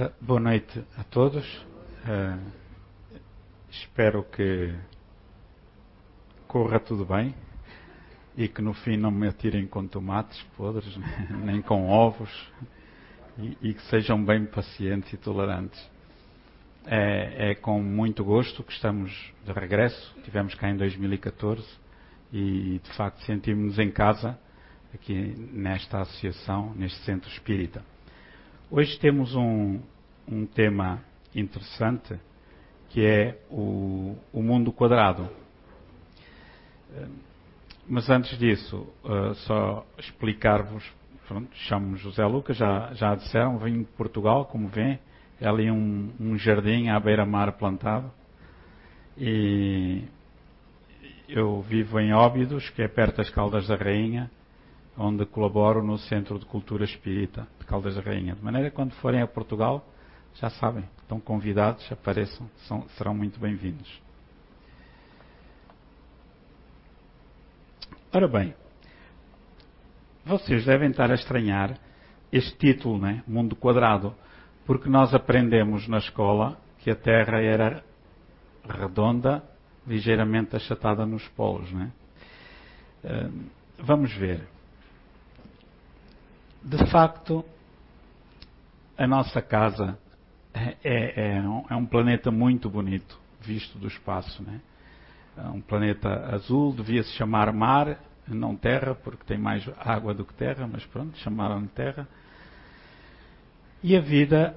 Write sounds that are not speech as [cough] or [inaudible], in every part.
Uh, boa noite a todos. Uh, espero que corra tudo bem e que no fim não me atirem com tomates podres, [laughs] nem com ovos, e, e que sejam bem pacientes e tolerantes. É, é, com muito gosto que estamos de regresso. Tivemos cá em 2014 e de facto sentimos-nos em casa aqui nesta associação, neste centro espírita. Hoje temos um, um tema interessante que é o, o mundo quadrado. Mas antes disso, uh, só explicar-vos, chamo-me José Lucas, já, já disseram, venho de Portugal, como vêem, é ali um, um jardim à beira-mar plantado. E eu vivo em Óbidos, que é perto das Caldas da Rainha, onde colaboro no Centro de Cultura Espírita de Caldas da Rainha. De maneira que quando forem a Portugal, já sabem, estão convidados, apareçam, são, serão muito bem-vindos. Ora bem, vocês devem estar a estranhar este título, né? Mundo Quadrado, porque nós aprendemos na escola que a Terra era redonda, ligeiramente achatada nos polos, né? Vamos ver. De facto, a nossa casa é, é, é, um, é, um, planeta muito bonito, visto do espaço. Né? É um planeta azul, devia se chamar mar, não terra, porque tem mais água do que terra, mas pronto, chamaram de terra. E a vida,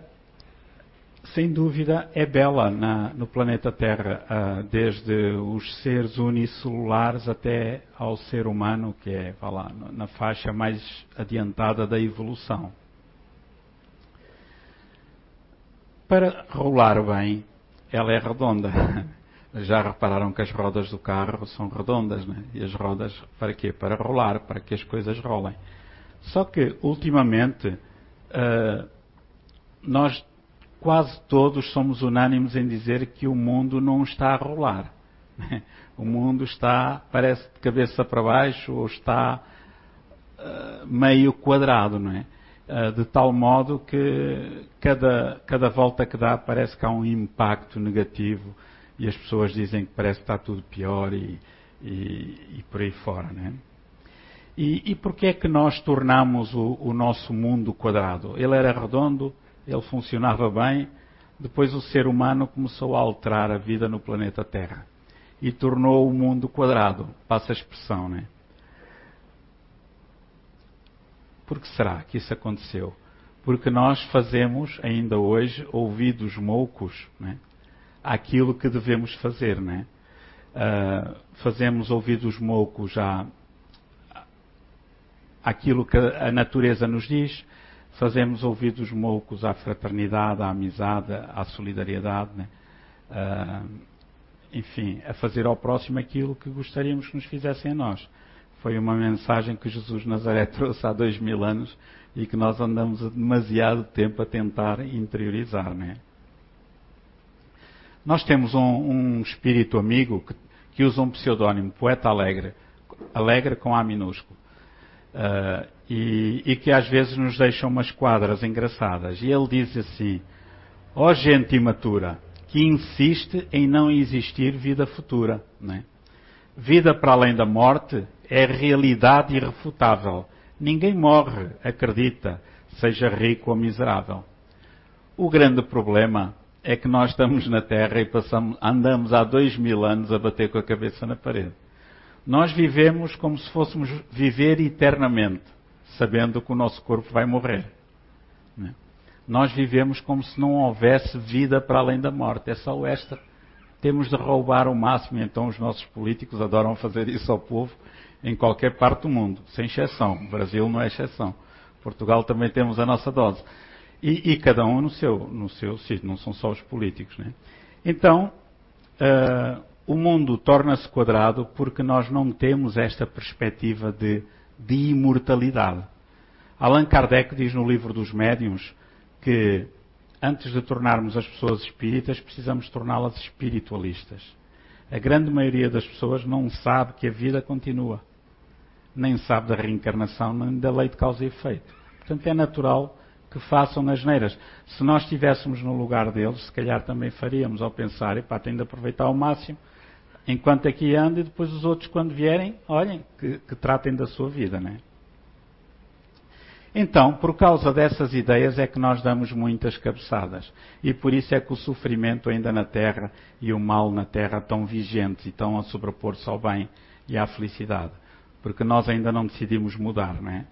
sem dúvida, é bela na, no planeta Terra, uh, desde os seres unicelulares até ao ser humano, que é lá, na faixa mais adiantada da evolução. Para rolar bem, ela é redonda. [laughs] Já repararam que as rodas do carro são redondas, né? E as rodas para quê? Para rolar, para que as coisas rolem. Só que, ultimamente, uh, nós quase todos somos unânimes em dizer que o mundo não está a rolar. [laughs] O mundo está, parece de cabeça para baixo ou está uh, meio quadrado, não é? Eh, de tal modo que cada, cada volta que dá parece que há um impacto negativo e as pessoas dizem que parece que está tudo pior e, e, e por aí fora. Né? E, e porquê é que nós tornamos o, o nosso mundo quadrado? Ele era redondo, ele funcionava bem, depois o ser humano começou a alterar a vida no planeta Terra e tornou o mundo quadrado, passa a expressão, né? Por que será que isso aconteceu? Porque nós fazemos, ainda hoje, ouvidos moucos né, àquilo que devemos fazer. Né? Uh, fazemos ouvidos moucos à, àquilo que a natureza nos diz, fazemos ouvidos moucos à fraternidade, à amizade, à solidariedade, né? uh, enfim, a fazer ao próximo aquilo que gostaríamos que nos fizessem a nós. Foi uma mensagem que Jesus Nazaré [laughs] trouxe há dois mil anos e que nós andamos demasiado tempo a tentar interiorizar, né? Nós temos um, um espírito amigo que, que, usa um pseudónimo, Poeta Alegre, Alegre com A minúsculo, uh, e, e, que às vezes nos deixa umas quadras engraçadas. E ele diz assim: Ó oh, gente imatura, que insiste em não existir vida futura, né? Vida para além da morte é realidade irrefutável. Ninguém morre, acredita, seja rico ou miserável. O grande problema é que nós estamos na Terra e passamos, andamos há dois mil anos a bater com a cabeça na parede. Nós vivemos como se fôssemos viver eternamente, sabendo que o nosso corpo vai morrer. Né? Nós vivemos como se não houvesse vida para além da morte. É só esta. Temos de roubar o máximo, então os nossos políticos adoram fazer isso ao povo em qualquer parte do mundo, sem exceção. O Brasil não é exceção. Portugal também temos a nossa dose. E, e cada um no seu, no seu sítio, não são só os políticos. Né? Então, uh, o mundo torna-se quadrado porque nós não temos esta perspectiva de, de imortalidade. Allan Kardec diz no livro dos médiuns que antes de tornarmos as pessoas espíritas, precisamos torná-las espiritualistas. A grande maioria das pessoas não sabe que a vida continua nem sabe da reencarnação, nem da lei de causa e efeito. Portanto, é natural que façam as neiras. Se nós estivéssemos no lugar deles, se calhar também faríamos ao pensar, epá, tenho de aproveitar ao máximo, enquanto aqui ando e depois os outros quando vierem, olhem, que, que tratem da sua vida, não é? Então, por causa dessas ideias é que nós damos muitas cabeçadas. E por isso é que o sofrimento ainda na terra e o mal na terra estão vigentes e estão a sobrepor-se ao bem e à felicidade. Porque nós ainda não decidimos mudar, não é?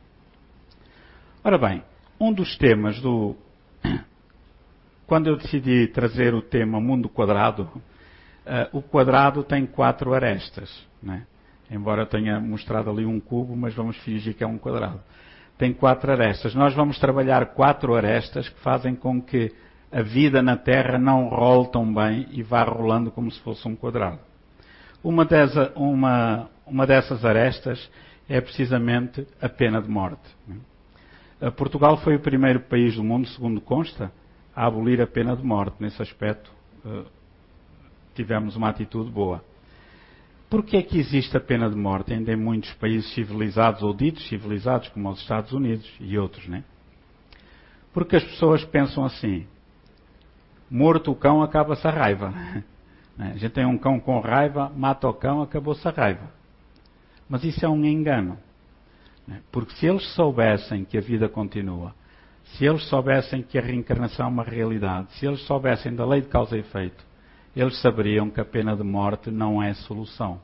Ora bem, um dos temas do. [coughs] Quando eu decidi trazer o tema mundo quadrado, uh, o quadrado tem quatro arestas, não é? Embora eu tenha mostrado ali um cubo, mas vamos fingir que é um quadrado tem quatro arestas. Nós vamos trabalhar quatro arestas que fazem com que a vida na Terra não role tão bem e vá rolando como se fosse um quadrado. Uma, uma, uma dessas arestas é precisamente a pena de morte. Portugal foi o primeiro país do mundo, segundo consta, a abolir a pena de morte. Nesse aspecto, eh, tivemos uma atitude boa. Porquê é que existe a pena de morte ainda em muitos países civilizados ou ditos civilizados, como os Estados Unidos e outros, né? Porque as pessoas pensam assim: morto o cão, acaba-se a raiva. [laughs] A gente tem um cão com raiva, mata o cão, acabou-se a raiva. Mas isso é um engano. Né? Porque se eles soubessem que a vida continua, se eles soubessem que a reencarnação é uma realidade, se eles soubessem da lei de causa e efeito, eles saberiam que a pena de morte não é solução.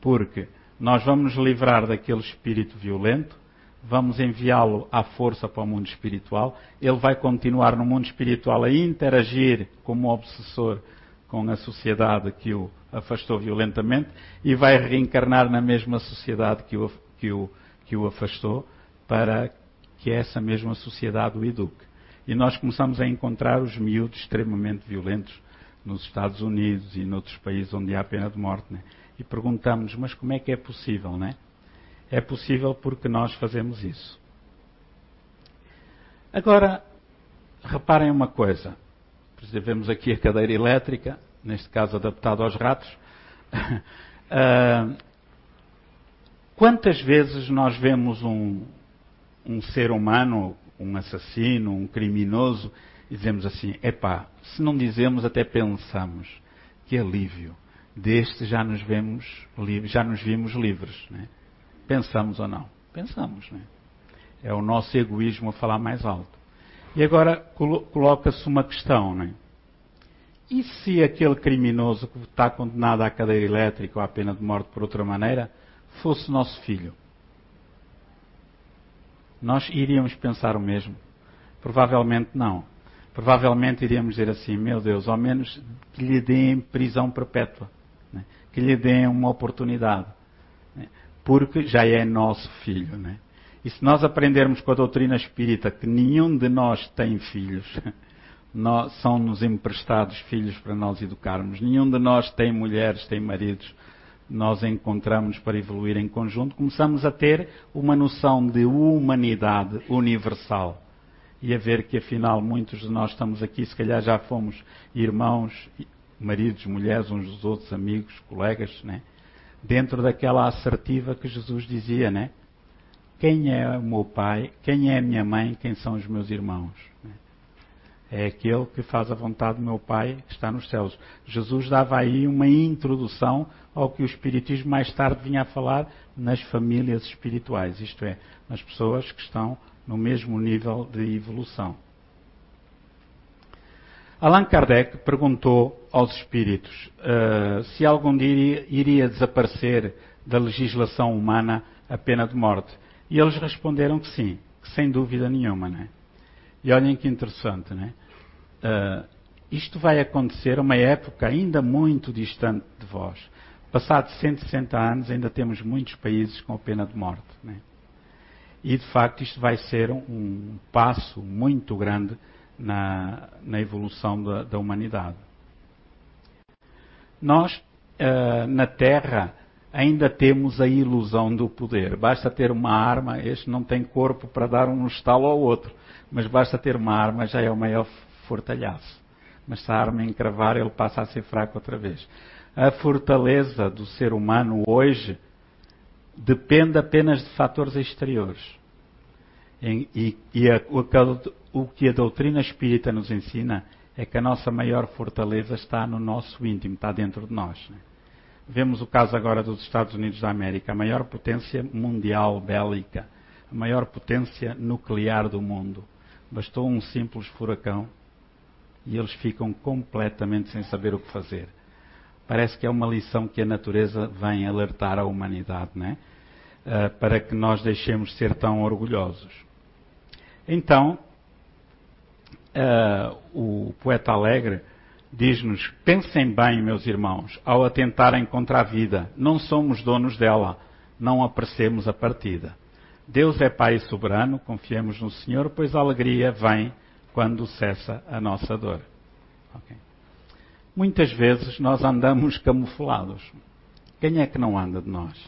Porque nós vamos nos livrar daquele espírito violento, vamos enviá-lo à força para o mundo espiritual, ele vai continuar no mundo espiritual a interagir como obsessor com a sociedade que o afastou violentamente e vai reencarnar na mesma sociedade que o, que o, que o afastou para que essa mesma sociedade o eduque. E nós começamos a encontrar os miúdos extremamente violentos nos Estados Unidos e noutros países onde há pena de morte. Né? E perguntamos-nos, mas como é que é possível? Né? É possível porque nós fazemos isso. Agora, reparem uma coisa. Vemos aqui a cadeira elétrica, neste caso adaptada aos ratos. uh, [laughs] quantas vezes nós vemos um, um ser humano, um assassino, um criminoso, dizemos assim: epá, se não dizemos, até pensamos. Que alívio. Deste já nos vemos livres, já nos vimos livres. Né? Pensamos ou não? Pensamos. Né? É o nosso egoísmo a falar mais alto. E agora coloca-se uma questão, né? E se aquele criminoso que está condenado à cadeira elétrica ou à pena de morte por outra maneira fosse nosso filho? Nós iríamos pensar o mesmo? Provavelmente não provavelmente iríamos dizer assim: meu Deus, ao menos que lhe deem prisão perpétua, né? que lhe deem uma oportunidade, né? porque já é nosso filho. Né? E se nós aprendermos com a doutrina espírita que nenhum de nós tem filhos, [laughs] são-nos emprestados filhos para nós educarmos, nenhum de nós tem mulheres, tem maridos, nós encontramos para evoluir em conjunto, começamos a ter uma noção de humanidade universal e a ver que afinal muitos de nós estamos aqui, se calhar já fomos irmãos, maridos, mulheres, uns dos outros, amigos, colegas, né? dentro daquela assertiva que Jesus dizia, né? Quem é o meu pai? Quem é a minha mãe? Quem são os meus irmãos? É aquele que faz a vontade do meu pai que está nos céus. Jesus dava aí uma introdução ao que o Espiritismo mais tarde vinha a falar nas famílias espirituais, isto é, nas pessoas que estão no mesmo nível de evolução. Allan Kardec perguntou aos espíritos uh, se algum dia iria desaparecer da legislação humana a pena de morte. E eles responderam que sim, que sem dúvida nenhuma. Né? E olhem que interessante. Né? Uh, isto vai acontecer a uma época ainda muito distante de vós. Passados 160 anos, ainda temos muitos países com a pena de morte. Né? E, de facto, isto vai ser um passo muito grande na, na evolução da, da, humanidade. Nós, uh, na Terra, ainda temos a ilusão do poder. Basta ter uma arma, este não tem corpo para dar um estalo ao outro, mas basta ter uma arma, já é o maior fortalhaço. Mas se a arma encravar, ele passa a ser fraco outra vez. A fortaleza do ser humano hoje depende apenas de fatores exteriores. E, e a, o que a doutrina espírita nos ensina é que a nossa maior fortaleza está no nosso íntimo, está dentro de nós. Né? Vemos o caso agora dos Estados Unidos da América, a maior potência mundial bélica, a maior potência nuclear do mundo. Bastou um simples furacão e eles ficam completamente sem saber o que fazer. Parece que é uma lição que a natureza vem alertar a humanidade, né? Uh, para que nós deixemos de ser tão orgulhosos. Então, uh, o poeta alegre diz-nos: pensem bem, meus irmãos, ao atentarem contra a vida, não somos donos dela, não apressemos a partida. Deus é Pai soberano, confiemos no Senhor, pois a alegria vem quando cessa a nossa dor. Okay. Muitas vezes nós andamos camuflados. Quem é que não anda de nós?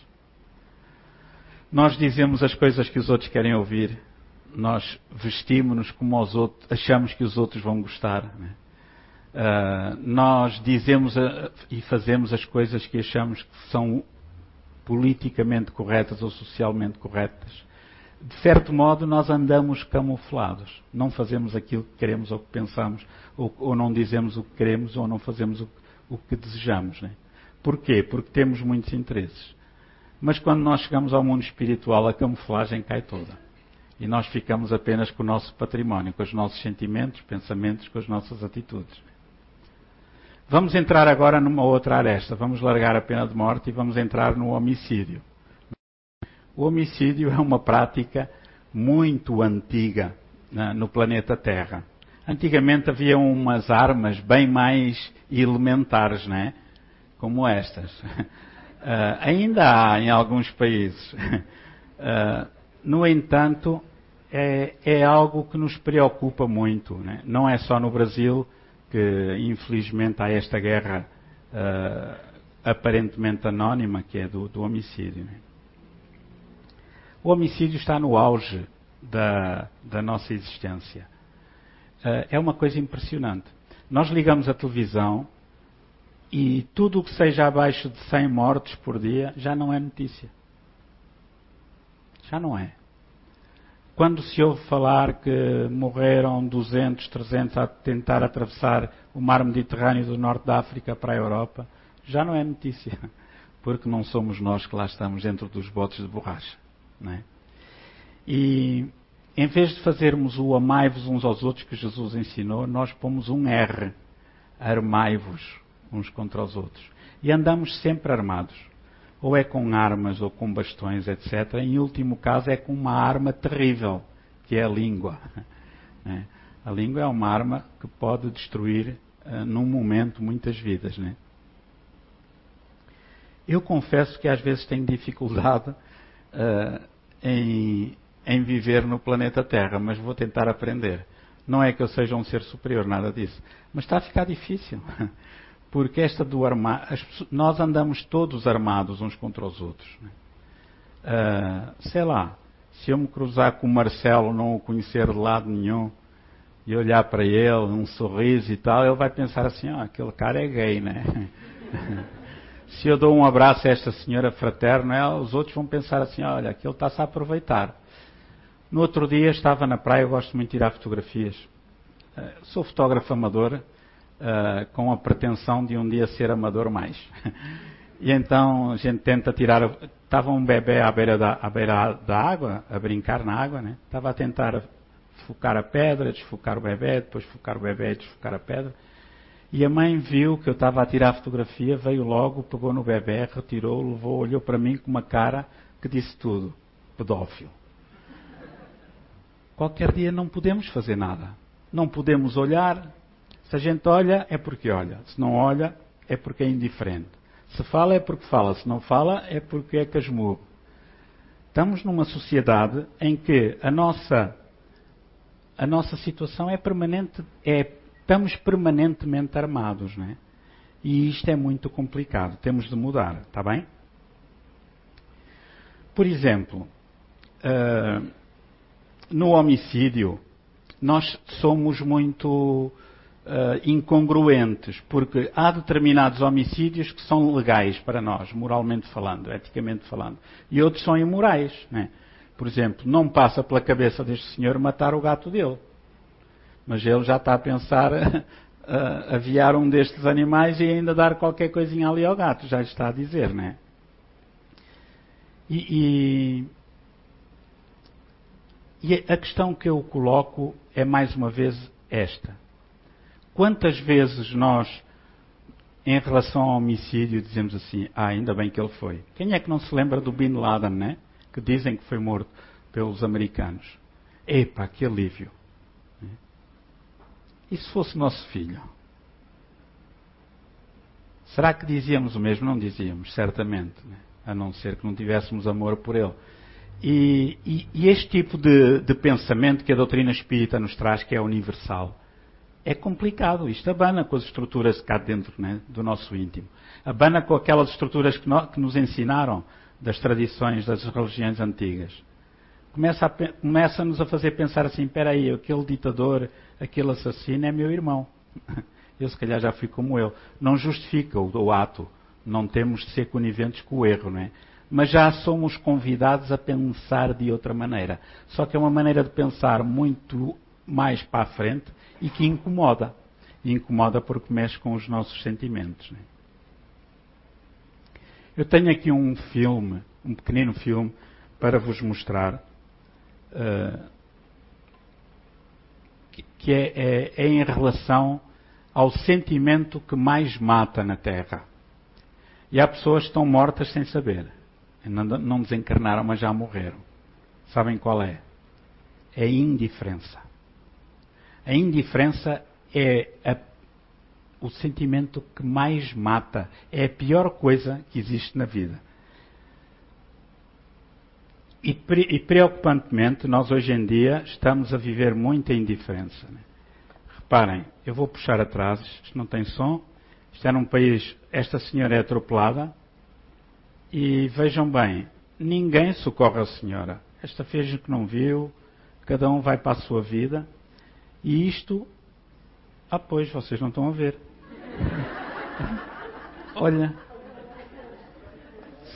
Nós dizemos as coisas que os outros querem ouvir. Nós vestimos-nos como os outros, achamos que os outros vão gostar. Né? Uh, nós dizemos a, e fazemos as coisas que achamos que são politicamente corretas ou socialmente corretas de certo modo, nós andamos camuflados. Não fazemos aquilo que queremos ou que pensamos, ou, ou não dizemos o que queremos ou não fazemos o, o que desejamos. Né? Porquê? Porque temos muitos interesses. Mas quando nós chegamos ao mundo espiritual, a camuflagem cai toda. E nós ficamos apenas com o nosso património, com os nossos sentimentos, pensamentos, com as nossas atitudes. Vamos entrar agora numa outra aresta. Vamos largar a pena de morte e vamos entrar no homicídio. O homicídio é uma prática muito antiga né, no planeta Terra. Antigamente havia umas armas bem mais elementares, né? como estas. Uh, [laughs] ainda há em alguns países. Uh, [laughs] no entanto, é, é, algo que nos preocupa muito. Né? Não é só no Brasil que, infelizmente, há esta guerra uh, aparentemente anónima, que é do, do homicídio. Né? O homicídio está no auge da, da nossa existência. Uh, é uma coisa impressionante. Nós ligamos a televisão e tudo o que seja abaixo de 100 mortes por dia já não é notícia. Já não é. Quando se ouve falar que morreram 200, 300 a tentar atravessar o mar Mediterrâneo do norte da África para a Europa, já não é notícia. [laughs] Porque não somos nós que lá estamos dentro dos botes de borracha. É? E em vez de fazermos o amai-vos uns aos outros que Jesus ensinou, nós pomos um R, armai-vos uns contra os outros. E andamos sempre armados. Ou é com armas ou com bastões, etc. Em último caso, é com uma arma terrível, que é a língua. [laughs] É? A língua é uma arma que pode destruir, uh, num momento, muitas vidas. Né? Eu confesso que às vezes tenho dificuldade uh, em, em viver no planeta Terra, mas vou tentar aprender. Não é que eu seja um ser superior, nada disso. Mas está a ficar difícil. [laughs] Porque esta do armar. Nós andamos todos armados uns contra os outros. Uh, sei lá, se eu me cruzar com o Marcelo, não o conhecer de lado nenhum, e olhar para ele, um sorriso e tal, ele vai pensar assim: ah, aquele cara é gay, né? [laughs] Se eu dou um abraço a esta senhora fraterna, os outros vão pensar assim: olha, aquele está-se a aproveitar. No outro dia estava na praia, eu gosto muito de tirar fotografias. Uh, sou fotógrafo amador, uh, com a pretensão de um dia ser amador mais. [laughs] e então a gente tenta tirar. Estava um bebê à beira da, à beira da água, a brincar na água, né? Estava a tentar focar a pedra, desfocar o bebê, depois focar o bebê, desfocar a pedra. E a mãe viu que eu estava a tirar a fotografia, veio logo, pegou no bebê, retirou, levou, olhou para mim com uma cara que disse tudo: pedófilo. Qualquer dia não podemos fazer nada. Não podemos olhar. Se a gente olha, é porque olha. Se não olha, é porque é indiferente. Se fala, é porque fala. Se não fala, é porque é casmurro. Estamos numa sociedade em que a nossa, a nossa situação é permanente, é estamos permanentemente armados, né? E isto é muito complicado. Temos de mudar, está bem? Por exemplo, uh, no homicídio, nós somos muito uh, incongruentes, porque há determinados homicídios que são legais para nós, moralmente falando, eticamente falando, e outros são imorais. Né? Por exemplo, não passa pela cabeça deste senhor matar o gato dele. Mas ele já está a pensar [laughs] a aviar um destes animais e ainda dar qualquer coisinha ali ao gato, já está a dizer, não é? E, e, e a questão que eu coloco é mais uma vez esta. Quantas vezes nós, em relação ao homicídio, dizemos assim, ah, ainda bem que ele foi. Quem é que não se lembra do Bin Laden, né? Que dizem que foi morto pelos americanos. Epa, que alívio. E se fosse nosso filho? Será que dizíamos o mesmo? Não dizíamos, certamente. Né? A não ser que não tivéssemos amor por ele. E, e, e este tipo de, de, pensamento que a doutrina espírita nos traz, que é universal, é complicado. Isto abana com as estruturas cá dentro né, do nosso íntimo. Abana com aquelas estruturas que, que nos ensinaram das tradições das religiões antigas começa-nos a, começa a fazer pensar assim: espera aí, aquele ditador, aquele assassino é meu irmão. [laughs] Eu, se calhar, já fui como ele. Não justifica o, o ato. Não temos de ser coniventes com o erro, não é? Mas já somos convidados a pensar de outra maneira. Só que é uma maneira de pensar muito mais para a frente e que incomoda. E incomoda porque mexe com os nossos sentimentos. É? Eu tenho aqui um filme, um pequenino filme, para vos mostrar uh, que é, é, é, em relação ao sentimento que mais mata na Terra. E há pessoas que estão mortas sem saber. Não, não desencarnaram, mas já morreram. Sabem qual é? É a indiferença. A indiferença é a, o sentimento que mais mata. É a pior coisa que existe na vida. E, e, preocupantemente, nós hoje em dia estamos a viver muita indiferença. Né? Reparem, eu vou puxar atrás, isto não tem som, isto é num país, esta senhora é atropelada, e vejam bem, ninguém socorre a senhora. Esta fez que não viu, cada um vai para a sua vida, e isto, ah pois, vocês não estão a ver. [laughs] Olha,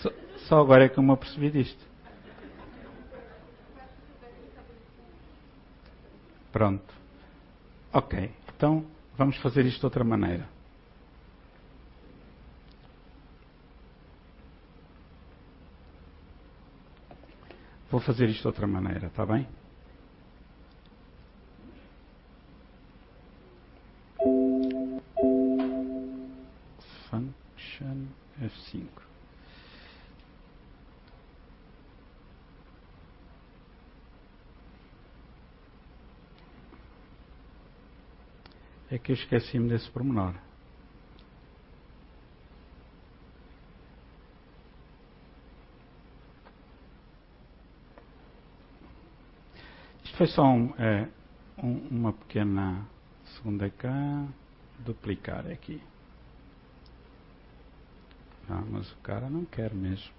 só, só agora é que eu me apercebi disto. Pronto. Ok. Então vamos fazer isto de outra maneira. Vou fazer isto de outra maneira, está bem? Function F5. É que eu esqueci-me desse pormenor. Isto foi só um, é, um, uma pequena segunda cá, duplicar aqui. Não, mas o cara não quer mesmo.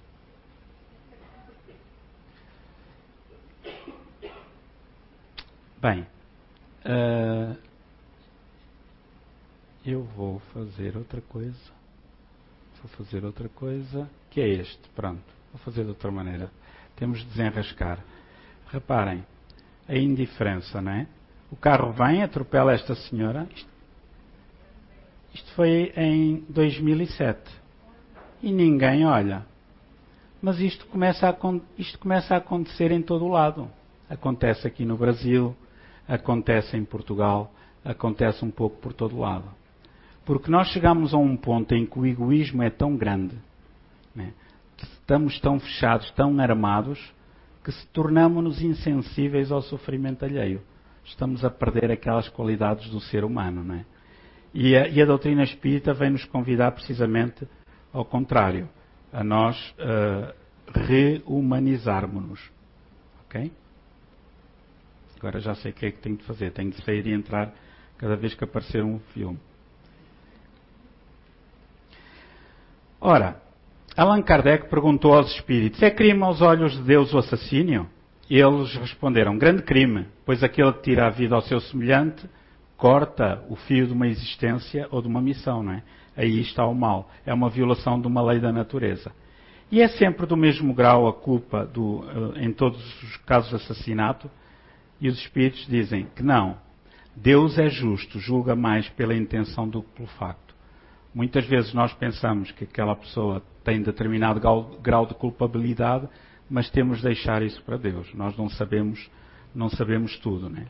Bem, uh, eu vou fazer outra coisa. Vou fazer outra coisa, que é este. Pronto, vou fazer de outra maneira. Temos de desenrascar. Reparem, a indiferença, não é? O carro vem, atropela esta senhora. Isto, foi em 2007. E ninguém olha. Mas isto começa, a, isto começa a acontecer em todo o lado. Acontece aqui no Brasil, acontece em Portugal, acontece um pouco por todo o lado. Porque nós chegamos a um ponto em que o egoísmo é tão grande, né, estamos tão fechados, tão armados, que se tornamos-nos insensíveis ao sofrimento alheio. Estamos a perder aquelas qualidades do ser humano. Né? E, a, e a doutrina espírita vem nos convidar precisamente ao contrário, a nós uh, rehumanizarmos-nos. Ok? Agora já sei o que é que tenho de fazer. Tenho de sair e entrar cada vez que aparecer um filme. Ora, Allan Kardec perguntou aos espíritos: é crime aos olhos de Deus o assassínio? E eles responderam: grande crime, pois aquele que tira a vida ao seu semelhante corta o fio de uma existência ou de uma missão, não é? Aí está o mal. É uma violação de uma lei da natureza. E é sempre do mesmo grau a culpa do, eh, em todos os casos de assassinato? E os espíritos dizem que não. Deus é justo, julga mais pela intenção do que pelo facto. Muitas vezes nós pensamos que aquela pessoa tem determinado grau de culpabilidade, mas temos de deixar isso para Deus. Nós não sabemos, não sabemos tudo, né?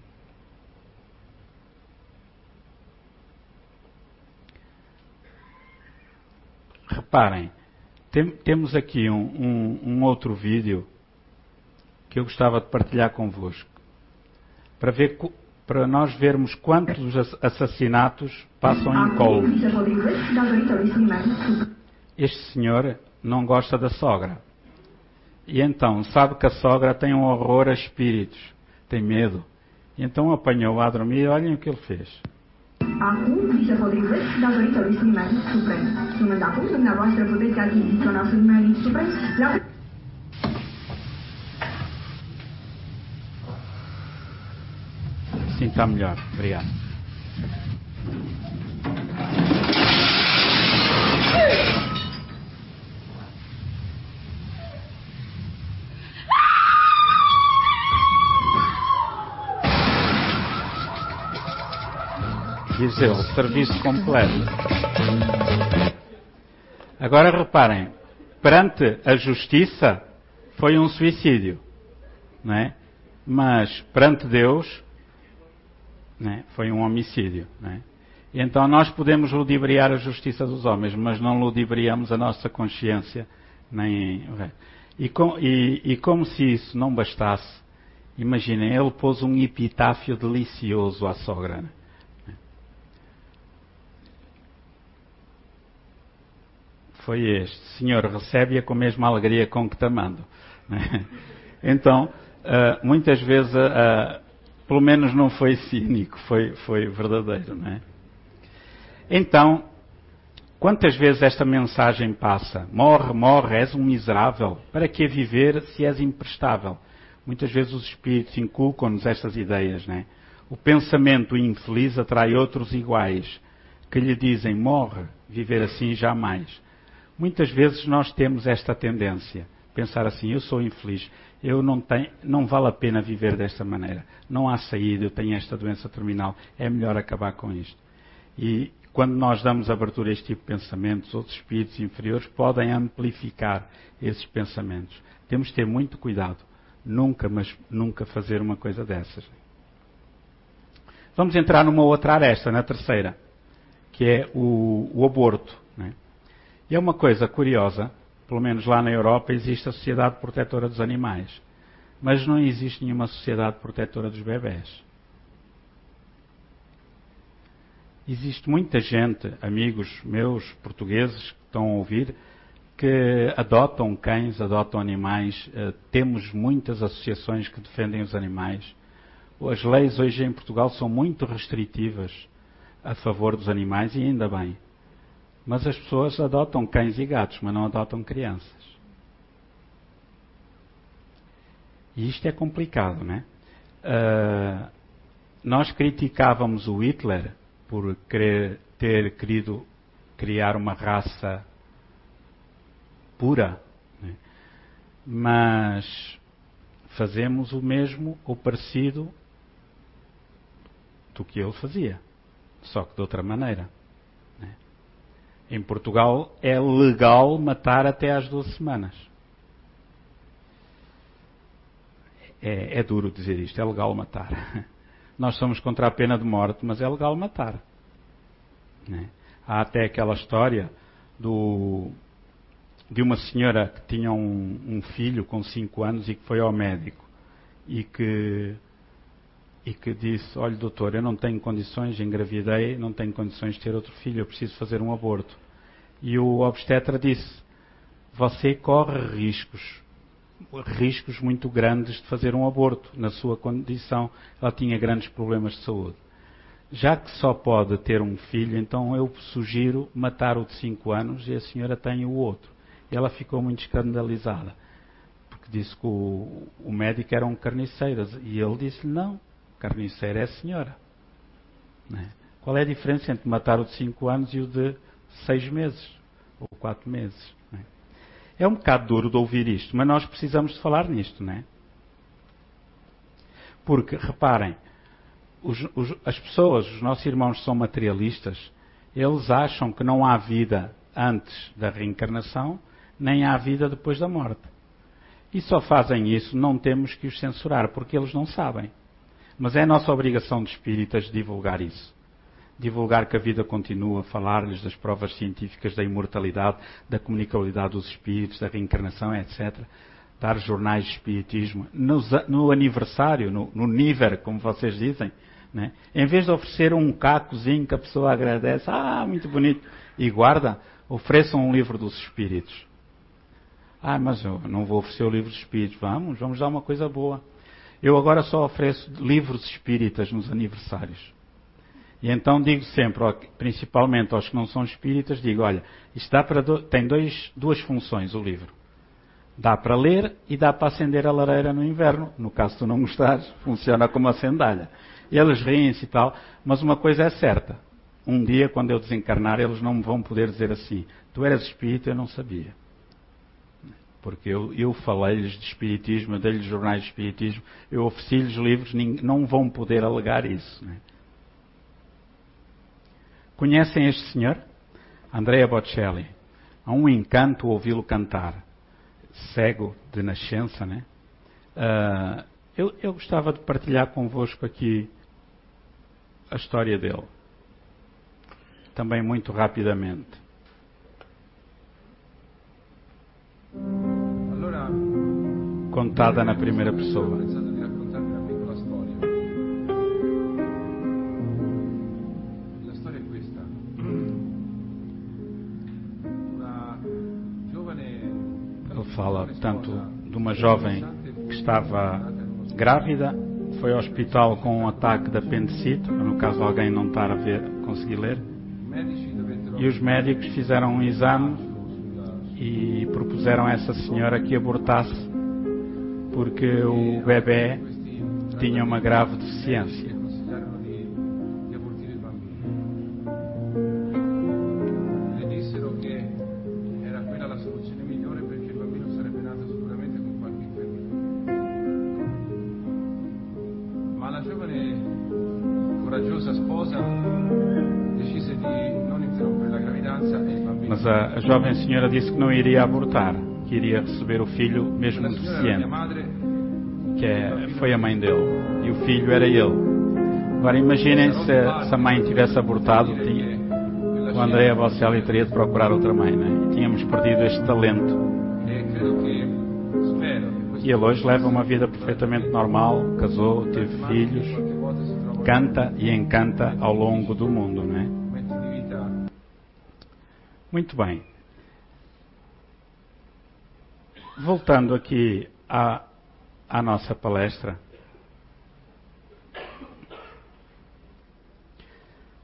Reparem, tem, temos aqui um, um, um outro vídeo que eu gostava de partilhar convosco, para, ver, para nós vermos quantos assassinatos passam em colo. Este senhor não gosta da sogra. E então sabe que a sogra tem um horror a espíritos, tem medo. E então apanhou-a a dormir e olhem o que ele fez. Sim, está melhor. Obrigado. diz ele, serviço completo. Agora reparem, perante a justiça foi um suicídio, não é? mas perante Deus é? foi um homicídio. É? E então nós podemos ludibriar a justiça dos homens, mas não ludibriamos a nossa consciência. Nem... E, com, e, e como se isso não bastasse, imaginem, ele pôs um epitáfio delicioso à sogra. Não é? foi este: Senhor, recebe-a com a mesma alegria com que te mando. Então, uh, muitas vezes, uh, pelo menos não foi cínico, foi, foi verdadeiro. Não é? Então, quantas vezes esta mensagem passa? Morre, morre, és um miserável. Para que viver se és imprestável? Muitas vezes os espíritos inculcam-nos estas ideias. Não é? O pensamento infeliz atrai outros iguais, que lhe dizem: morre, viver assim jamais. Muitas vezes nós temos esta tendência, pensar assim, eu sou infeliz, eu não tenho, não vale a pena viver desta maneira, não há saída, eu tenho esta doença terminal, é melhor acabar com isto. E quando nós damos abertura a este tipo de pensamentos, outros espíritos inferiores podem amplificar esses pensamentos. Temos de ter muito cuidado, nunca, mas nunca fazer uma coisa dessas. Vamos entrar numa outra aresta, na terceira, que é o, o aborto. Né? E é uma coisa curiosa, pelo menos lá na Europa existe a Sociedade Protetora dos Animais, mas não existe nenhuma Sociedade Protetora dos Bebés. Existe muita gente, amigos meus portugueses que estão a ouvir, que adotam cães, adotam animais. Eh, temos muitas associações que defendem os animais. As leis hoje em Portugal são muito restritivas a favor dos animais e ainda bem. Mas as pessoas adotam cães e gatos, mas não adotam crianças. E isto é complicado, né? Uh, nós criticávamos o Hitler por querer, ter querido criar uma raça pura, né? mas fazemos o mesmo ou parecido do que ele fazia, só que de outra maneira. Em Portugal é legal matar até às 12 semanas. É, é, duro dizer isto, é legal matar. [laughs] Nós somos contra a pena de morte, mas é legal matar. Né? Há até aquela história do, de uma senhora que tinha um, um filho com 5 anos e que foi ao médico e que e que disse: Olha, doutor, eu não tenho condições, engravidei, não tenho condições de ter outro filho, eu preciso fazer um aborto. E o obstetra disse: Você corre riscos, riscos muito grandes de fazer um aborto. Na sua condição, ela tinha grandes problemas de saúde. Já que só pode ter um filho, então eu sugiro matar o de 5 anos e a senhora tem o outro. Ela ficou muito escandalizada, porque disse que o, o médico era um carniceiro. E ele disse: Não, carniceiro é a senhora. É? Qual é a diferença entre matar o de 5 anos e o de seis meses ou quatro meses. É? é um bocado duro de ouvir isto, mas nós precisamos de falar nisto, não é? Porque, reparem, os, os, as pessoas, os nossos irmãos são materialistas, eles acham que não há vida antes da reencarnação, nem há vida depois da morte. E só fazem isso, não temos que os censurar, porque eles não sabem. Mas é nossa obrigação de espíritas divulgar isso. Divulgar que a vida continua, falar-lhes das provas científicas da imortalidade, da comunicabilidade dos espíritos, da reencarnação, etc. Dar jornais de espiritismo. No, no aniversário, no, no nível, como vocês dizem, né? em vez de oferecer um cacozinho que a pessoa agradece, ah, muito bonito, e guarda, ofereçam um livro dos espíritos. Ah, mas eu não vou oferecer o livro dos espíritos. Vamos, vamos dar uma coisa boa. Eu agora só ofereço livros espíritas nos aniversários. E então digo sempre, principalmente aos que não são espíritas, digo, olha, isto dá para do... tem dois, duas funções o livro. Dá para ler e dá para acender a lareira no inverno. No caso tu não gostares, funciona como a sandália. Eles riem-se e tal, mas uma coisa é certa. Um dia, quando eu desencarnar, eles não me vão poder dizer assim, tu eras espírita, eu não sabia porque eu, eu falei-lhes de Espiritismo, dei-lhes jornais de Espiritismo, eu ofereci-lhes livros, não vão poder alegar isso. Né? Conhecem este senhor? Andrea Bocelli. Há um encanto ouvi-lo cantar. Cego de nascença, né? Uh, eu, eu gostava de partilhar convosco aqui a história dele. Também muito rapidamente. contada na primeira pessoa. Fala, portanto, de uma jovem que estava grávida, foi ao hospital com um ataque de apendicite, no caso alguém não estar a ver, conseguir ler, e os médicos fizeram um exame e propuseram a essa senhora que abortasse porque o bebê tinha uma grave deficiência. Jovem senhora disse que não iria abortar que iria receber o filho mesmo deficiente, que é, foi a mãe dele, e o filho era ele. Agora imaginem se, se a mãe tivesse abortado, tinha, o André Bocelli teria de procurar outra mãe, né? e tínhamos perdido este talento. E ele hoje leva uma vida perfeitamente normal, casou, teve filhos, canta e encanta ao longo do mundo, não é? Muito bem. Voltando aqui à, à nossa palestra,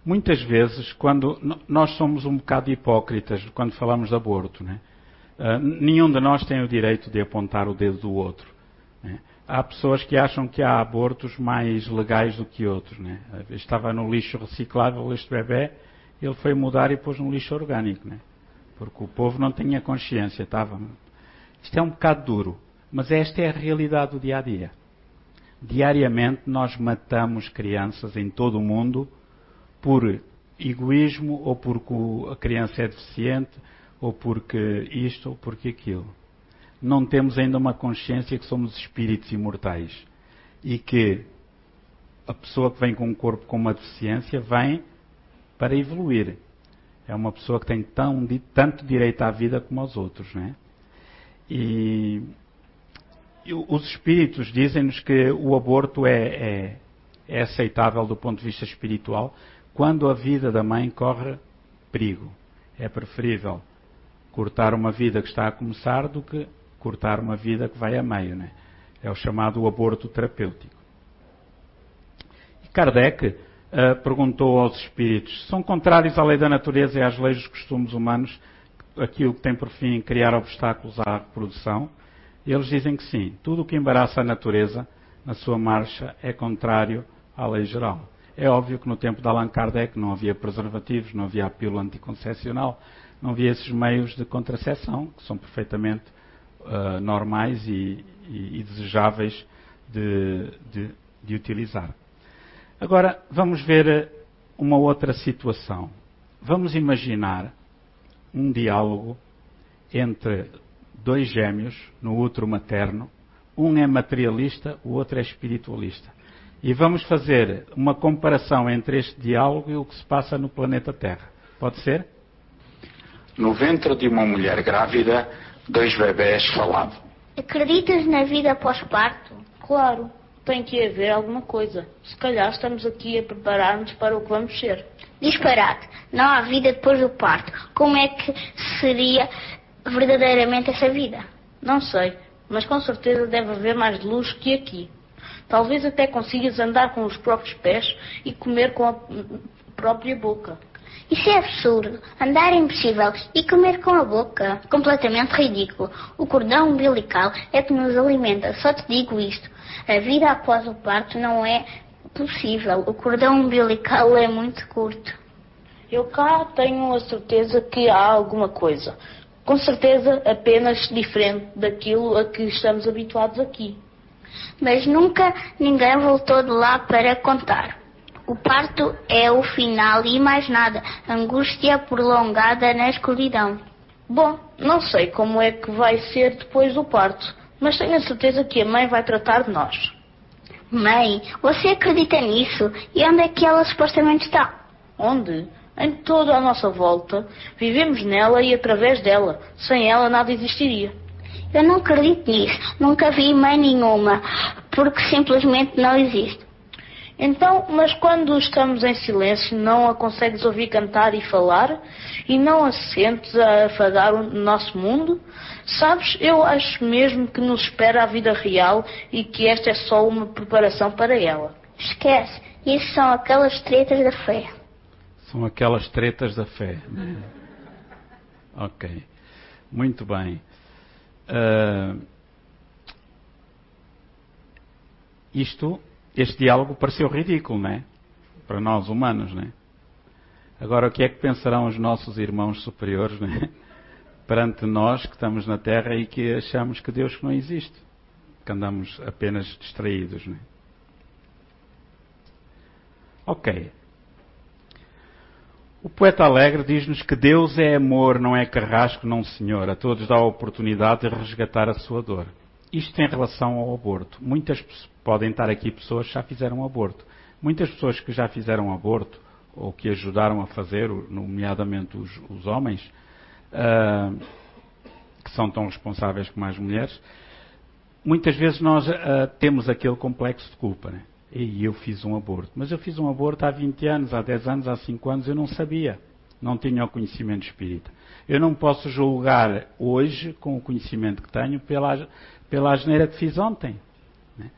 muitas vezes, quando nós somos um bocado hipócritas quando falamos de aborto, né? Uh, nenhum de nós tem o direito de apontar o dedo do outro. Né? Há pessoas que acham que há abortos mais legais do que outros. Né? Estava no lixo reciclável este bebê, ele foi mudar e pôs no lixo orgânico. Né? Porque o povo não tinha consciência, estava isto é um bocado duro, mas esta é a realidade do dia a dia. Diariamente nós matamos crianças em todo o mundo por egoísmo ou porque a criança é deficiente ou porque isto ou porque aquilo. Não temos ainda uma consciência que somos espíritos imortais e que a pessoa que vem com um corpo com uma deficiência vem para evoluir. É uma pessoa que tem tão, tanto direito à vida como aos outros, não é? E, e os espíritos dizem-nos que o aborto é, é, é aceitável do ponto de vista espiritual quando a vida da mãe corre perigo. É preferível cortar uma vida que está a começar do que cortar uma vida que vai a meio. Né? É o chamado aborto terapêutico. E Kardec uh, perguntou aos espíritos: são contrários à lei da natureza e às leis dos costumes humanos aquilo que tem por fim criar obstáculos à reprodução? Eles dizem que sim. Tudo o que embaraça a natureza na sua marcha é contrário à lei geral. É óbvio que no tempo de Allan Kardec não havia preservativos, não havia a pílula anticoncepcional, não havia esses meios de contracepção, que são perfeitamente uh, normais e, e, e desejáveis de, de, de, utilizar. Agora, vamos ver uma outra situação. Vamos imaginar um diálogo entre dois gêmeos no útero materno. Um é materialista, o outro é espiritualista. E vamos fazer uma comparação entre este diálogo e o que se passa no planeta Terra. Pode ser? No ventre de uma mulher grávida, dois bebés falavam. Acreditas na vida pós-parto? Claro, tem que haver alguma coisa. Se calhar estamos aqui a preparar-nos para o que vamos ser. Disparate. Não há vida depois do parto. Como é que seria verdadeiramente essa vida? Não sei, mas com certeza deve haver mais luz que aqui. Talvez até consigas andar com os próprios pés e comer com a própria boca. Isso é absurdo. Andar é impossível. E comer com a boca? Completamente ridículo. O cordão umbilical é que nos alimenta. Só te digo isto. A vida após o parto não é possível. O cordão umbilical é muito curto. Eu cá tenho a certeza que há alguma coisa. Com certeza apenas diferente daquilo a que estamos habituados aqui. Mas nunca ninguém voltou de lá para contar. O parto é o final e mais nada. Angústia prolongada na escuridão. Bom, não sei como é que vai ser depois do parto, mas tenho a certeza que a mãe vai tratar de nós. Mãe, você acredita nisso? E onde é que ela supostamente está? Onde? Em toda a nossa volta. Vivemos nela e através dela. Sem ela nada existiria. Eu não acredito nisso. Nunca vi mãe nenhuma, porque simplesmente não existe. Então, mas quando estamos em silêncio, não a consegues ouvir cantar e falar? E não a sentes a afagar o nosso mundo? Sabes, eu acho mesmo que nos espera a vida real e que esta é só uma preparação para ela. Esquece, isso são aquelas tretas da fé. São aquelas tretas da fé. ok. Muito bem. Uh, isto este diálogo pareceu ridículo, não é? Para nós humanos, não é? Agora, o que é que pensarão os nossos irmãos superiores, não é? Perante nós que estamos na Terra e que achamos que Deus não existe, que andamos apenas distraídos, não é? Ok. O poeta alegre diz-nos que Deus é amor, não é carrasco, não senhor. A todos dá a oportunidade de resgatar a sua dor. Isto em relação ao aborto. Muitas podem estar aqui pessoas que já fizeram aborto. Muitas pessoas que já fizeram aborto ou que ajudaram a fazer, nomeadamente os, os homens, uh, que são tão responsáveis como as mulheres, muitas vezes nós uh, temos aquele complexo de culpa. Né? E eu fiz um aborto. Mas eu fiz um aborto há 20 anos, há 10 anos, há 5 anos, eu não sabia. Não tinha o conhecimento espírita. Eu não posso julgar hoje, com o conhecimento que tenho, pela, pela asneira que fiz ontem. Né?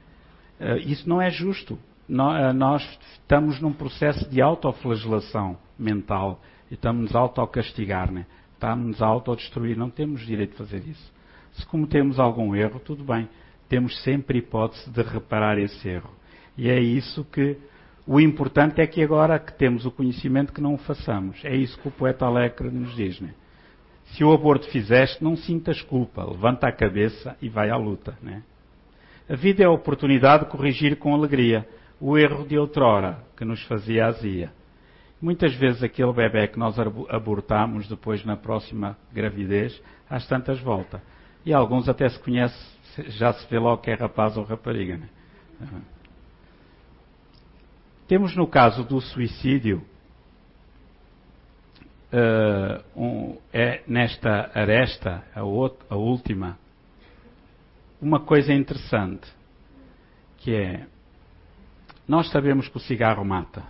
Uh, isso não é justo. No, nós estamos num processo de autoflagelação mental e estamos-nos autocastigar, né? Estamos-nos a autodestruir. Não temos direito de fazer isso. Se cometemos algum erro, tudo bem. Temos sempre hipótese de reparar esse erro. E é isso que. O importante é que agora que temos o conhecimento que não o façamos. É isso que o poeta Alecre nos diz. Né? Se o aborto fizeste, não sintas culpa, levanta a cabeça e vai à luta. Né? A vida é a oportunidade de corrigir com alegria o erro de outrora que nos fazia azia. Muitas vezes aquele bebê que nós abortamos depois na próxima gravidez, às tantas volta. E alguns até se conhecem, já se vê logo que é rapaz ou rapariga. Né? Temos no caso do suicídio uh, um, é nesta aresta, a, a última, uma coisa interessante, que é, nós sabemos que o cigarro mata,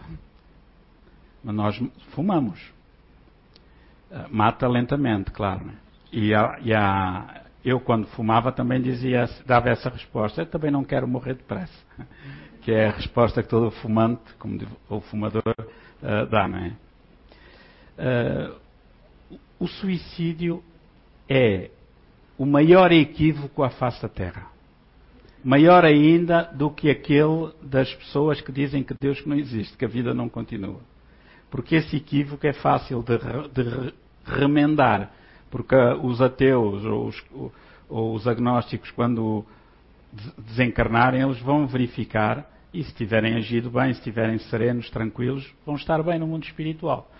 mas nós fumamos. Uh, mata lentamente, claro. Né? E, a, e a, eu, quando fumava, também dizia, dava essa resposta. Eu também não quero morrer depressa. [laughs] Que é a resposta que todo fumante, como o fumador, uh, dá? Uh, o suicídio é o maior equívoco à face da Terra. Maior ainda do que aquele das pessoas que dizem que Deus não existe, que a vida não continua. Porque esse equívoco é fácil de, de remendar. Porque os ateus ou os, ou os agnósticos, quando desencarnarem, eles vão verificar E se tiverem agido bem, se estiverem serenos, tranquilos, vão estar bem no mundo espiritual.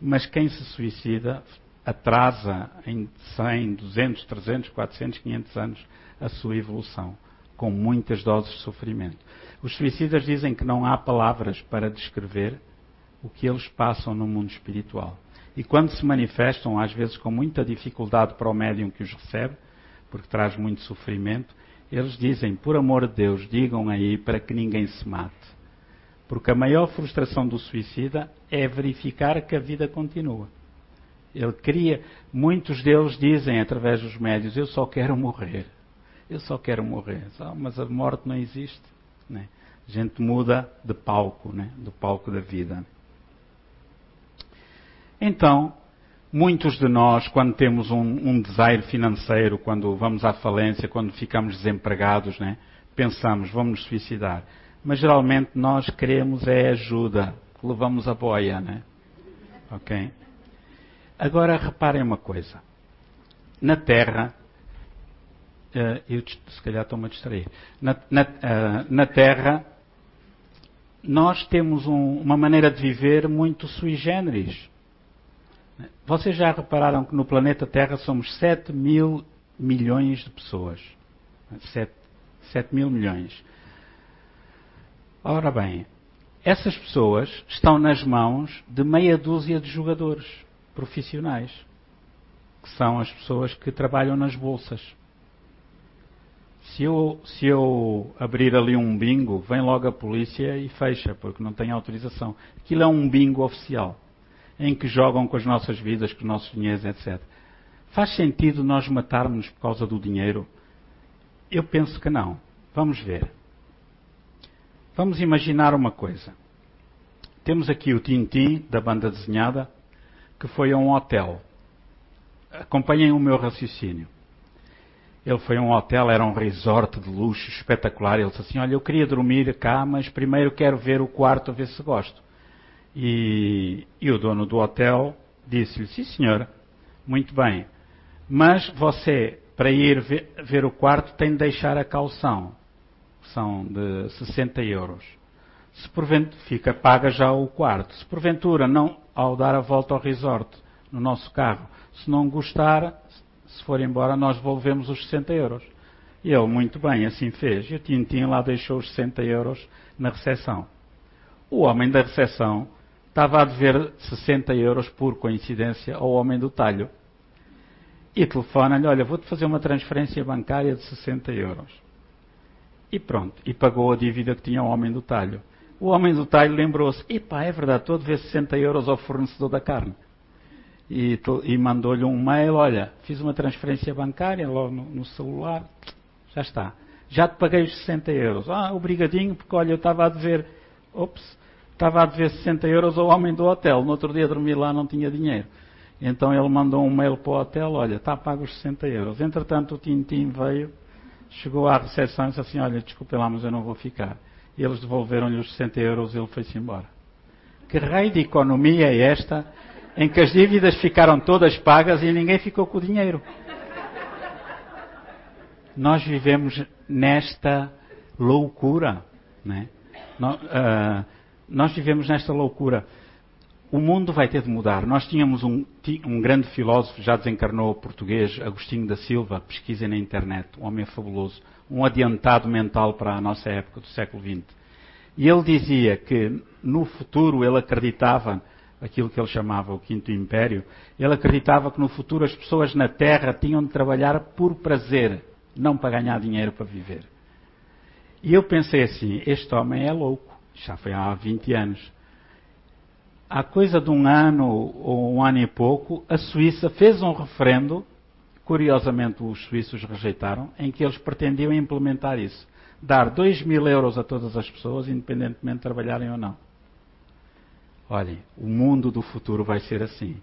Mas quem se suicida atrasa em 100, 200, 300, 400, 500 anos a sua evolução, com muitas doses de sofrimento. Os suicidas dizem que não há palavras para descrever o que eles passam no mundo espiritual. E quando se manifestam, às vezes com muita dificuldade para o médium que os recebe, porque traz muito sofrimento, eles dizem, por amor de Deus, digam aí para que ninguém se mate. Porque a maior frustração do suicida é verificar que a vida continua. Ele cria, muitos deles dizem através dos médios, eu só quero morrer. Eu só quero morrer. mas a morte não existe. Né? A gente muda de palco, né? do palco da vida. Então, muitos de nós, quando temos um, um desaire financeiro, quando vamos à falência, quando ficamos desempregados, né? pensamos, vamos nos suicidar. Mas geralmente nós queremos é ajuda, levamos a boia, né? Ok? Agora reparem uma coisa. Na Terra, uh, eu se calhar estou-me a distrair. Na, na, uh, na Terra, nós temos um, uma maneira de viver muito sui generis. Vocês já repararam que no planeta Terra somos 7 mil milhões de pessoas. 7, 7 mil milhões. Ora bem, essas pessoas estão nas mãos de meia dúzia de jogadores profissionais, que são as pessoas que trabalham nas bolsas. Se eu, se eu abrir ali um bingo, vem logo a polícia e fecha, porque não tem autorização. Aquilo é um bingo oficial, em que jogam com as nossas vidas, com os nossos dinheiros, etc. Faz sentido nós matarmos por causa do dinheiro? Eu penso que não. Vamos ver. Vamos imaginar uma coisa. Temos aqui o Tintim, da banda desenhada, que foi a um hotel. Acompanhem o meu raciocínio. Ele foi a um hotel, era um resort de luxo espetacular. Ele disse assim: Olha, eu queria dormir cá, mas primeiro quero ver o quarto, a ver se gosto. E, e o dono do hotel disse-lhe: Sim, senhor, muito bem. Mas você, para ir ver, ver o quarto, tem de deixar a calção. São de 60 euros. Se porventura, fica paga já o quarto. Se porventura não ao dar a volta ao resort no nosso carro. Se não gostar, se for embora, nós devolvemos os 60 euros. E ele, muito bem, assim fez. E o Tintin lá deixou os 60 euros na recepção. O homem da recepção estava a dever 60 euros por coincidência ao homem do talho. E telefona-lhe, olha, vou-te fazer uma transferência bancária de 60 euros. E pronto, e pagou a dívida que tinha o homem do talho. O homem do talho lembrou-se: epá, é verdade, estou a dever 60 euros ao fornecedor da carne. E, e mandou-lhe um mail: olha, fiz uma transferência bancária logo no, no, celular, já está. Já te paguei os 60 euros. Ah, obrigadinho, porque olha, eu estava a dever, ops, estava a dever 60 euros ao homem do hotel. No outro dia dormi lá, não tinha dinheiro. Então ele mandou um mail para o hotel: olha, está pago os 60 euros. Entretanto, o Tintim veio, chegou à recepção e disse assim: olha, desculpe lá, mas eu não vou ficar e eles devolveram-lhe os 60 euros e ele foi-se embora. Que raio de economia é esta em que as dívidas ficaram todas pagas e ninguém ficou com o dinheiro? Nós vivemos nesta loucura. Né? Nós, uh, nós vivemos nesta loucura. O mundo vai ter de mudar. Nós tínhamos um, um, grande filósofo, já desencarnou português, Agostinho da Silva, pesquisem na internet, um homem fabuloso, um adiantado mental para a nossa época do século XX. E ele dizia que no futuro ele acreditava, aquilo que ele chamava o Quinto Império, ele acreditava que no futuro as pessoas na Terra tinham de trabalhar por prazer, não para ganhar dinheiro para viver. E eu pensei assim, este homem é louco, já foi há 20 anos. Há coisa de um ano ou um ano e pouco, a Suíça fez um referendo curiosamente os suíços rejeitaram, em que eles pretendiam implementar isso. Dar 2 mil euros a todas as pessoas, independentemente de trabalharem ou não. Olhem, o mundo do futuro vai ser assim.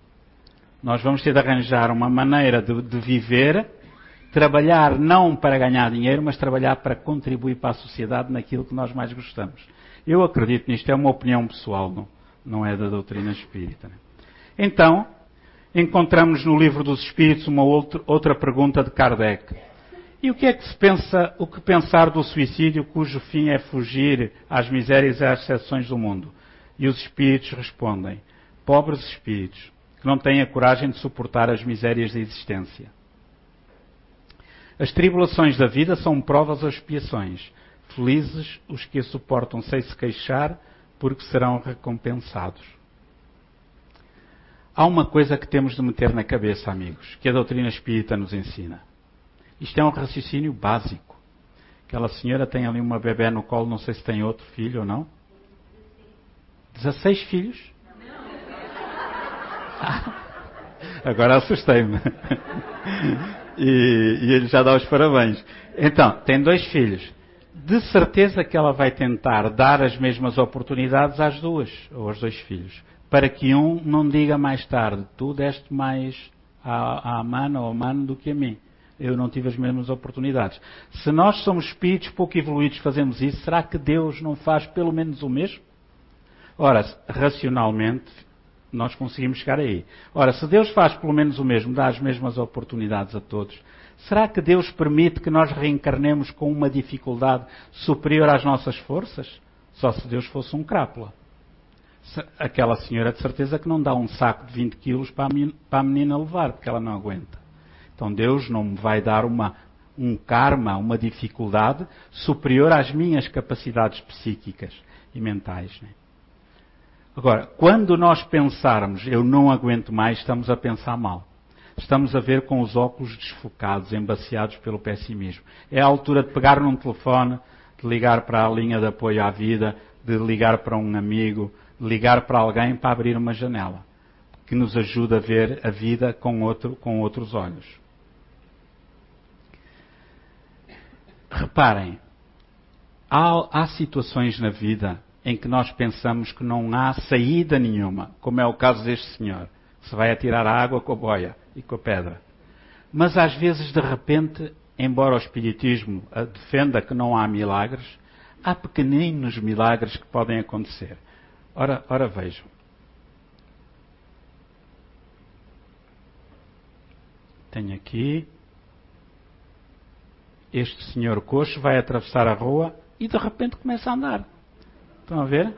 Nós vamos ter de arranjar uma maneira de, de viver, trabalhar não para ganhar dinheiro, mas trabalhar para contribuir para a sociedade naquilo que nós mais gostamos. Eu acredito nisto, é uma opinião pessoal, não, não é da doutrina espírita. Né? Então, encontramos no livro dos Espíritos uma outra, outra pergunta de Kardec. E o que é que se pensa, o que pensar do suicídio cujo fim é fugir às misérias e às exceções do mundo? E os espíritos respondem: pobres espíritos, que não têm a coragem de suportar as misérias da existência. As tribulações da vida são provas ou expiações. Felizes os que a suportam sem se queixar, porque serão recompensados. Há uma coisa que temos de meter na cabeça, amigos, que a doutrina espírita nos ensina. Isto é um raciocínio básico. Aquela senhora tem ali uma bebê no colo, não sei se tem outro filho ou não. 16 filhos? Ah, agora assustei-me. E, e, ele já dá os parabéns. Então, tem dois filhos. De certeza que ela vai tentar dar as mesmas oportunidades às duas, ou aos dois filhos. Para que um não diga mais tarde, tu deste mais à, à ou ao mano do que a mim eu não tive as mesmas oportunidades. Se nós somos espíritos pouco evoluídos fazemos isso, será que Deus não faz pelo menos o mesmo? Ora, racionalmente, nós conseguimos chegar aí. Ora, se Deus faz pelo menos o mesmo, dá as mesmas oportunidades a todos, será que Deus permite que nós reencarnemos com uma dificuldade superior às nossas forças? Só se Deus fosse um crápula. Aquela senhora de certeza que não dá um saco de 20 quilos para a menina levar, porque ela não aguenta. Então Deus não me vai dar uma, um karma, uma dificuldade superior às minhas capacidades psíquicas e mentais. Né? Agora, quando nós pensarmos eu não aguento mais, estamos a pensar mal. Estamos a ver com os óculos desfocados, embaciados pelo pessimismo. É a altura de pegar num telefone, de ligar para a linha de apoio à vida, de ligar para um amigo, de ligar para alguém para abrir uma janela, que nos ajuda a ver a vida com, outro, com outros olhos. Reparem, há, há situações na vida em que nós pensamos que não há saída nenhuma, como é o caso deste senhor, que se vai atirar a água com a boia e com a pedra. Mas às vezes, de repente, embora o Espiritismo defenda que não há milagres, há pequeninos milagres que podem acontecer. Ora, ora vejam. Tenho aqui este senhor coxo vai atravessar a rua e de repente começa a andar. Estão a ver?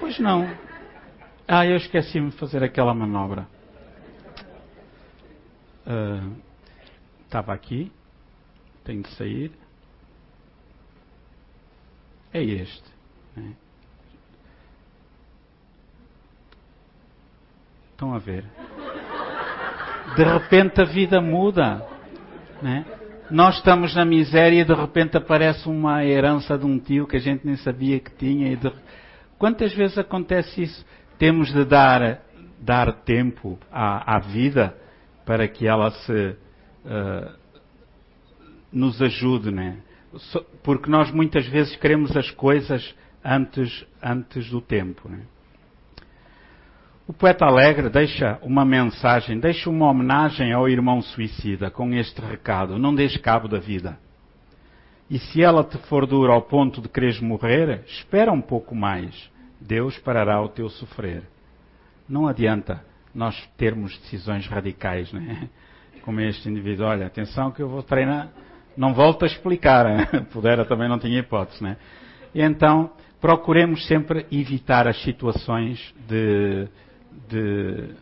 Pois não. Ah, eu esqueci-me de fazer aquela manobra. Uh, estava aqui. Tenho de sair. É este. Né? Estão a ver? De repente a vida muda. Né? Nós estamos na miséria e de repente aparece uma herança de um tio que a gente nem sabia que tinha. De... Quantas vezes acontece isso? Temos de dar, dar tempo à, à vida para que ela se uh, nos ajude, né? Porque nós muitas vezes queremos as coisas antes, antes do tempo. Né? O poeta alegre deixa uma mensagem, deixa uma homenagem ao irmão suicida com este recado: não deixes cabo da vida. E se ela te for dura ao ponto de quereres morrer, espera um pouco mais. Deus parará o teu sofrer. Não adianta nós termos decisões radicais, né? Como este indivíduo, olha, atenção que eu vou treinar, não volto a explicar, [laughs] pudera também não tinha hipótese, né? E então, procuremos sempre evitar as situações de, de,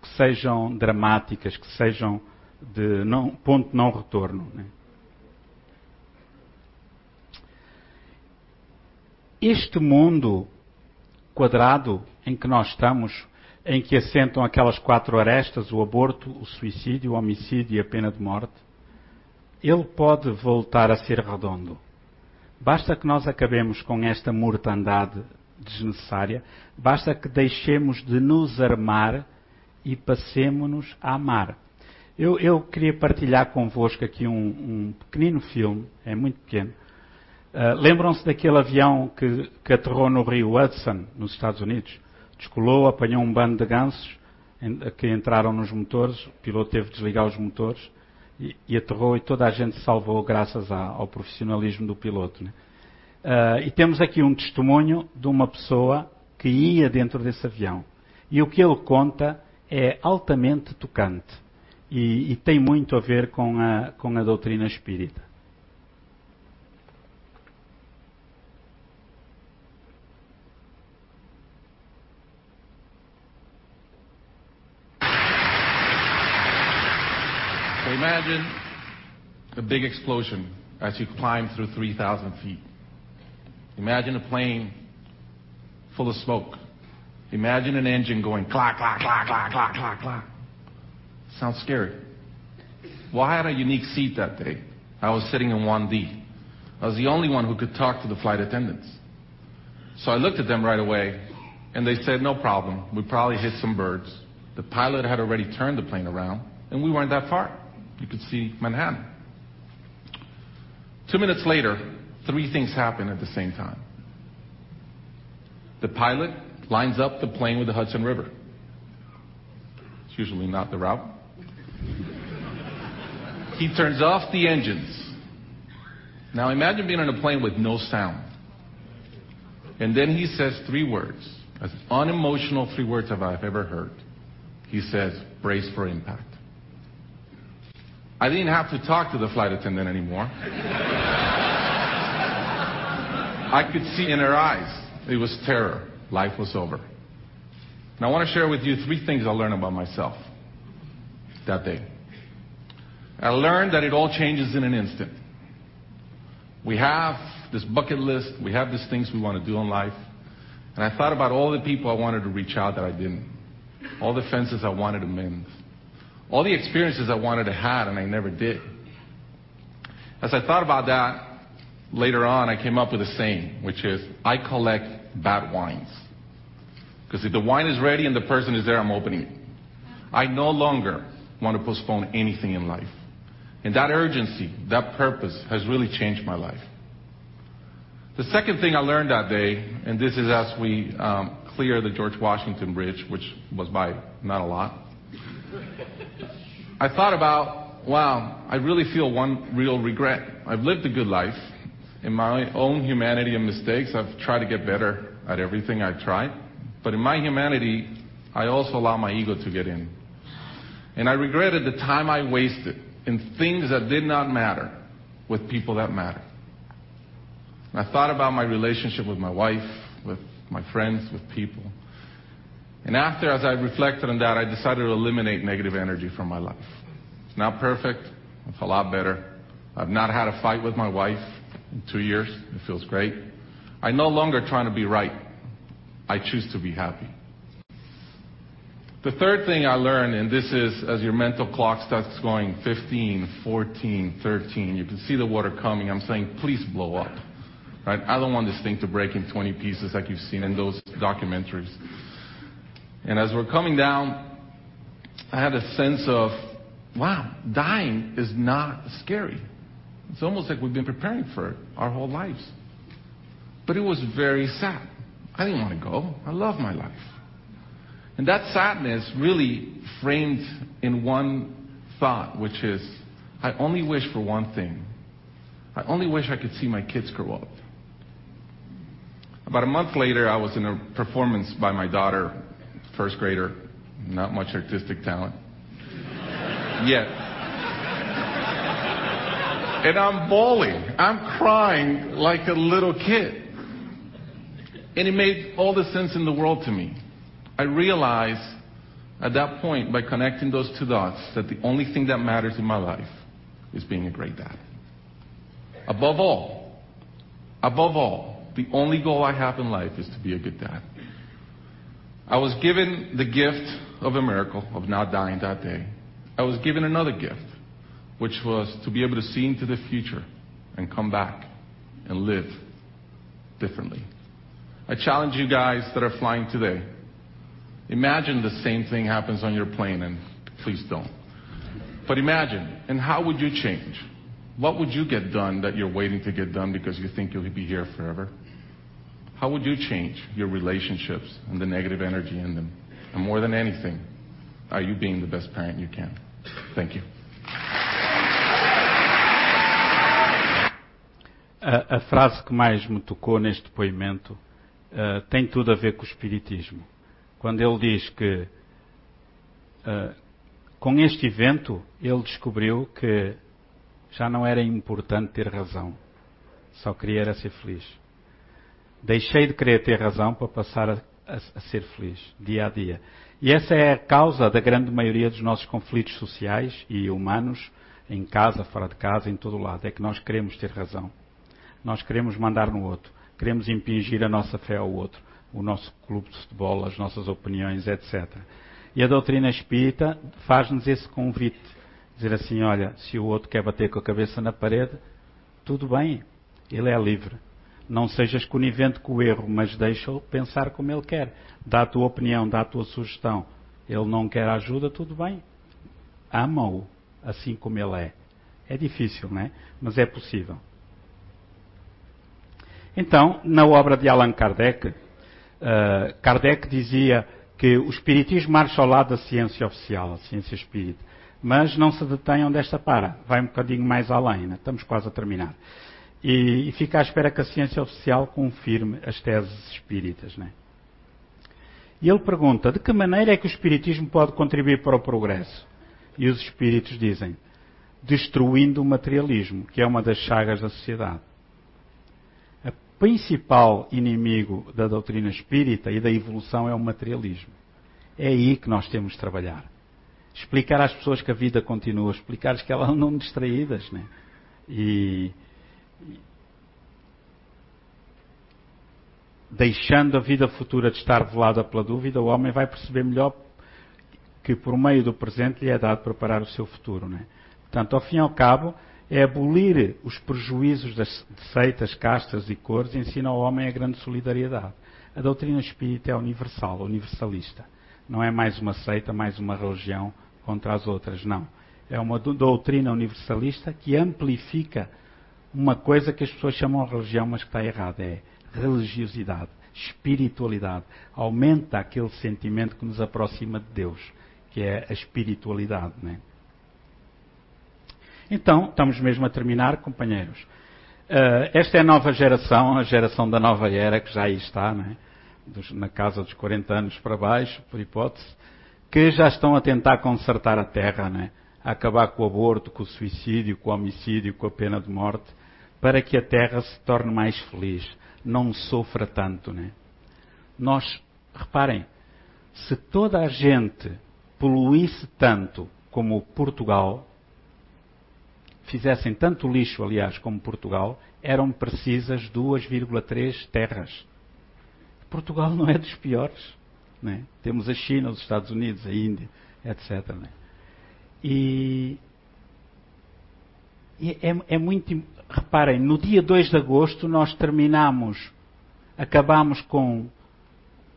que sejam dramáticas, que sejam de não, ponto não retorno. Né? Este mundo quadrado em que nós estamos, em que assentam aquelas quatro arestas, o aborto, o suicídio, o homicídio e a pena de morte, ele pode voltar a ser redondo. Basta que nós acabemos com esta mortandade desnecessária, basta que deixemos de nos armar e passemos-nos a amar. Eu, eu, queria partilhar convosco aqui um, um, pequenino filme, é muito pequeno. Uh, Lembram-se daquele avião que, que, aterrou no rio Hudson, nos Estados Unidos? Descolou, apanhou um bando de gansos que entraram nos motores, o piloto teve de desligar os motores e, e aterrou e toda a gente salvou graças a, ao profissionalismo do piloto. Né? Uh, e temos aqui um testemunho de uma pessoa que ia dentro desse avião. E o que ele conta é altamente tocante. e, e tem muito a ver com a, com a doutrina espírita. Imagine a big explosion as you climb through 3,000 feet. Imagine a plane full of smoke. Imagine an engine going clack, clack, clack, clack, clack, clack. Sounds scary. Well, I had a unique seat that day. I was sitting in 1D. I was the only one who could talk to the flight attendants. So I looked at them right away, and they said, no problem. We probably hit some birds. The pilot had already turned the plane around, and we weren't that far. You could see Manhattan. Two minutes later, three things happen at the same time. The pilot lines up the plane with the Hudson River. It's usually not the route. he turns off the engines. Now imagine being on a plane with no sound. And then he says three words, as unemotional three words as I've ever heard. He says, brace for impact. I didn't have to talk to the flight attendant anymore. I could see in her eyes it was terror. Life was over. Now I want to share with you three things I learned about myself that day. I learned that it all changes in an instant. We have this bucket list, we have these things we want to do in life. And I thought about all the people I wanted to reach out that I didn't, all the fences I wanted to mend, all the experiences I wanted to have and I never did. As I thought about that, later on I came up with a saying, which is, I collect bad wines. Because if the wine is ready and the person is there, I'm opening it. I no longer want to postpone anything in life. And that urgency, that purpose has really changed my life. The second thing I learned that day, and this is as we um, clear the George Washington Bridge, which was by not a lot, I thought about, wow, I really feel one real regret. I've lived a good life. In my own humanity and mistakes, I've tried to get better at everything I've tried. But in my humanity, I also allow my ego to get in. And I regretted the time I wasted in things that did not matter with people that matter. I thought about my relationship with my wife, with my friends, with people. And after, as I reflected on that, I decided to eliminate negative energy from my life. It's not perfect. It's a lot better. I've not had a fight with my wife in two years. It feels great. I'm no longer trying to be right. I choose to be happy. The third thing I learned, and this is as your mental clock starts going 15, 14, 13, you can see the water coming. I'm saying, please blow up. Right? I don't want this thing to break in 20 pieces like you've seen in those documentaries. And as we're coming down, I had a sense of, wow, dying is not scary. It's almost like we've been preparing for it our whole lives. But it was very sad. I didn't want to go. I love my life. And that sadness really framed in one thought, which is, I only wish for one thing. I only wish I could see my kids grow up. About a month later, I was in a performance by my daughter, first grader, not much artistic talent. Yet. And I'm bawling. I'm crying like a little kid. And it made all the sense in the world to me. I realized at that point, by connecting those two dots, that the only thing that matters in my life is being a great dad. Above all, above all, the only goal I have in life is to be a good dad. I was given the gift of a miracle of not dying that day. I was given another gift, which was to be able to see into the future and come back and live differently. I challenge you guys that are flying today. Imagine the same thing happens on your plane, and please don't. But imagine, and how would you change? What would you get done that you're waiting to get done because you think you'll be here forever? How would you change your relationships and the negative energy in them? And more than anything, are you being the best parent you can? Thank you. A, frase que mais me tocou neste depoimento uh, tem tudo a ver com o Espiritismo. Quando ele diz que uh, com este evento, ele descobriu que já não era importante ter razão. Só queria era ser feliz. Deixei de querer ter razão para passar a, a, a ser feliz, dia a dia. E essa é a causa da grande maioria dos nossos conflitos sociais e humanos, em casa, fora de casa, em todo lado. É que nós queremos ter razão. Nós queremos mandar no outro. Queremos impingir a nossa fé ao outro. O nosso clube de futebol, as nossas opiniões, etc. E a doutrina espírita faz-nos esse convite. Dizer assim, olha, se o outro quer bater com a cabeça na parede, tudo bem, ele é livre. Não sejas conivente com o erro, mas deixa-o pensar como ele quer. Dá a tua opinião, dá a tua sugestão. Ele não quer ajuda, tudo bem. Ama-o assim como ele é. É difícil, não é? Mas é possível. Então, na obra de Allan Kardec, uh, Kardec dizia que o Espiritismo marcha ao lado da ciência oficial, a ciência espírita. Mas não se detém onde esta para. Vai um bocadinho mais além, né? estamos quase a terminar. E, e, fica à espera que a ciência oficial confirme as teses espíritas. Né? E ele pergunta: de que maneira é que o Espiritismo pode contribuir para o progresso? E os Espíritos dizem: destruindo o materialismo, que é uma das chagas da sociedade. O principal inimigo da doutrina espírita e da evolução é o materialismo. É aí que nós temos de trabalhar. Explicar às pessoas que a vida continua, explicar-lhes que elas não distraídas. Né? E, deixando a vida futura de estar velada pela dúvida, o homem vai perceber melhor que por meio do presente lhe é dado preparar o seu futuro. Né? Portanto, ao fim e ao cabo, é abolir os prejuízos das seitas, castas e cores ensina ao homem a grande solidariedade. A doutrina espírita é universal, universalista. Não é mais uma seita, mais uma religião contra as outras, não. É uma doutrina universalista que amplifica uma coisa que as pessoas chamam de religião, mas que está errada. É religiosidade, espiritualidade. Aumenta aquele sentimento que nos aproxima de Deus, que é a espiritualidade. Né? Então, estamos mesmo a terminar, companheiros. Uh, esta é a nova geração, a geração da nova era, que já aí está, né? dos, na casa dos 40 anos para baixo, por hipótese, que já estão a tentar consertar a terra, né? a acabar com o aborto, com o suicídio, com o homicídio, com a pena de morte, para que a terra se torne mais feliz, não sofra tanto. Né? Nós, reparem, se toda a gente poluísse tanto como Portugal, fizessem tanto lixo, aliás, como Portugal, eram precisas 2,3 terras. Portugal não é dos piores. Né? Temos a China, os Estados Unidos, a Índia, etc. Né? E, é, é, muito. Reparem, no dia 2 de agosto nós terminamos, acabamos com,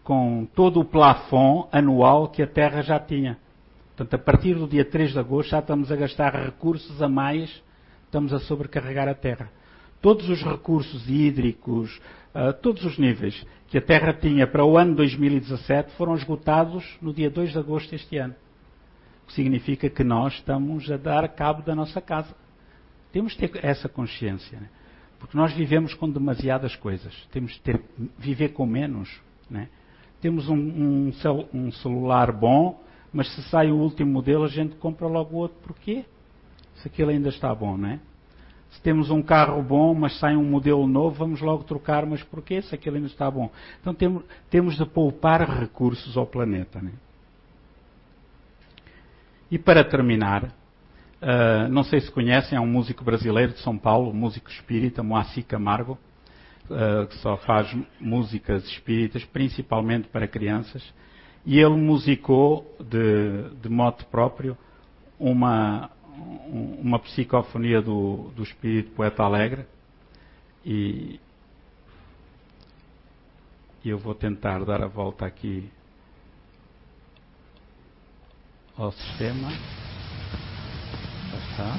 com todo o plafond anual que a Terra já tinha. Portanto, a partir do dia 3 de agosto já estamos a gastar recursos a mais, estamos a sobrecarregar a Terra. Todos os recursos hídricos, uh, todos os níveis que a Terra tinha para o ano 2017 foram esgotados no dia 2 de agosto deste ano. O que significa que nós estamos a dar cabo da nossa casa. Temos de ter essa consciência. Né? Porque nós vivemos com demasiadas coisas. Temos de ter, viver com menos. Né? Temos um, um, um celular bom, mas se sai o último modelo, a gente compra logo outro. Porquê? Se aquele ainda está bom, não é? Se temos um carro bom, mas sai um modelo novo, vamos logo trocar, mas porquê? Se aquele ainda está bom. Então temos, temos de poupar recursos ao planeta. Né? E para terminar, uh, não sei se conhecem, há um músico brasileiro de São Paulo, músico espírita, Moacir Camargo, uh, que só faz músicas espíritas, principalmente para crianças. E ele musicou de, de modo próprio uma, uma psicofonia do, do espírito poeta alegre e eu vou tentar dar a volta aqui ao sistema. Está.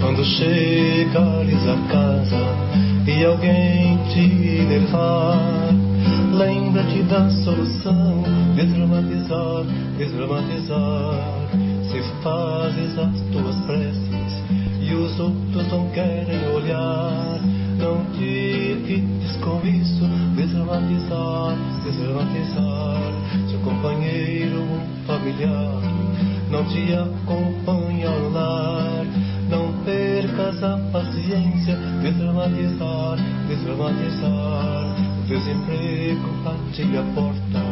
Quando chegares a casa e alguém te levar. Lembra-te da solução, desdramatizar, desdramatizar. Se fazes as tuas preces e os outros não querem olhar, não te fiques com isso, desdramatizar, desdramatizar. Seu companheiro, familiar, não te acompanha ao lar. Não percas a paciência, desdramatizar, desdramatizar. O desemprego bate a porta,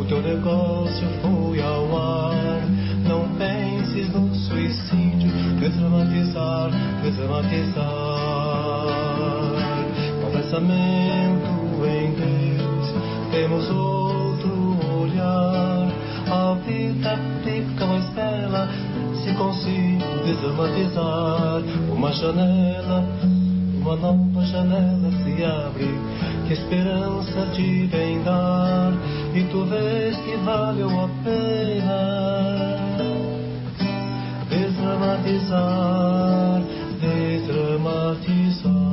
o teu negócio foi ao ar. Não penses no suicídio, desdramatizar, desdramatizar. Com pensamento em Deus, temos outro olhar. A vida fica mais bela se consigo desdramatizar. Uma janela, uma nova janela se abre, que esperança te vem dar. E tu vês que valeu a pena desdramatizar, desdramatizar.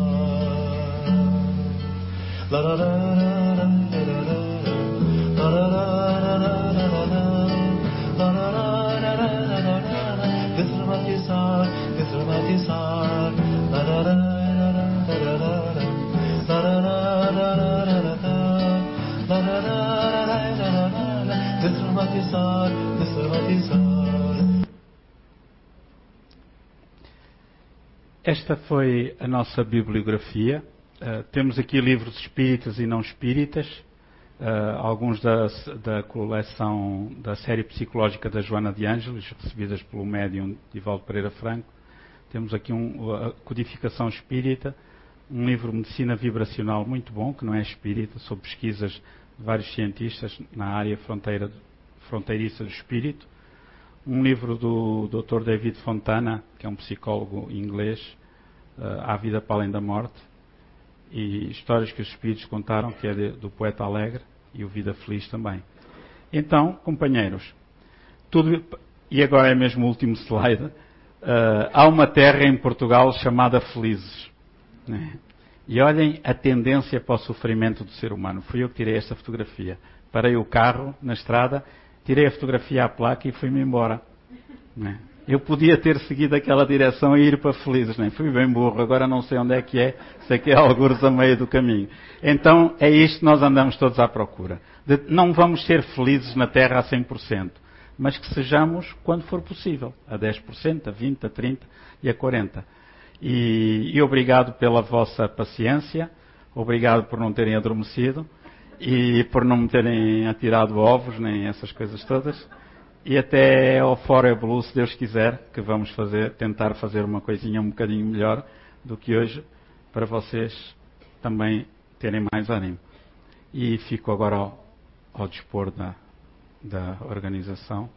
Esta foi a nossa bibliografia. Uh, temos aqui livros espíritas e não espíritas, uh, alguns da, da, coleção da série psicológica da Joana de Ângeles, recebidas pelo médium Divaldo Pereira Franco. Temos aqui um, a codificação espírita, um livro Medicina Vibracional muito bom, que não é espírita, sobre pesquisas de vários cientistas na área fronteira, fronteiriça do espírito um livro do Dr. David Fontana, que é um psicólogo inglês, uh, Há Vida para Além da Morte, e histórias que os espíritos contaram, que é de, do poeta Alegre, e o Vida Feliz também. Então, companheiros, tudo, e agora é mesmo o último slide, uh, há uma terra em Portugal chamada Felizes. Né? E olhem a tendência para o sofrimento do ser humano. Fui eu que tirei esta fotografia. Parei o carro na estrada tirei a fotografia à placa e fui-me embora. Né? Eu podia ter seguido aquela direção e ir para Felizes, né? fui bem burro, agora não sei onde é que é, sei que é alguns a meio do caminho. Então é isto que nós andamos todos à procura. De, não vamos ser felizes na Terra a 100%, mas que sejamos quando for possível, a 10%, a 20%, a 30% e a 40%. E, e obrigado pela vossa paciência, obrigado por não terem adormecido e por não me terem atirado ovos, nem essas coisas todas. E até ao Fora Blue, se Deus quiser, que vamos fazer, tentar fazer uma coisinha um bocadinho melhor do que hoje, para vocês também terem mais ânimo. E fico agora ao, ao dispor da, da organização.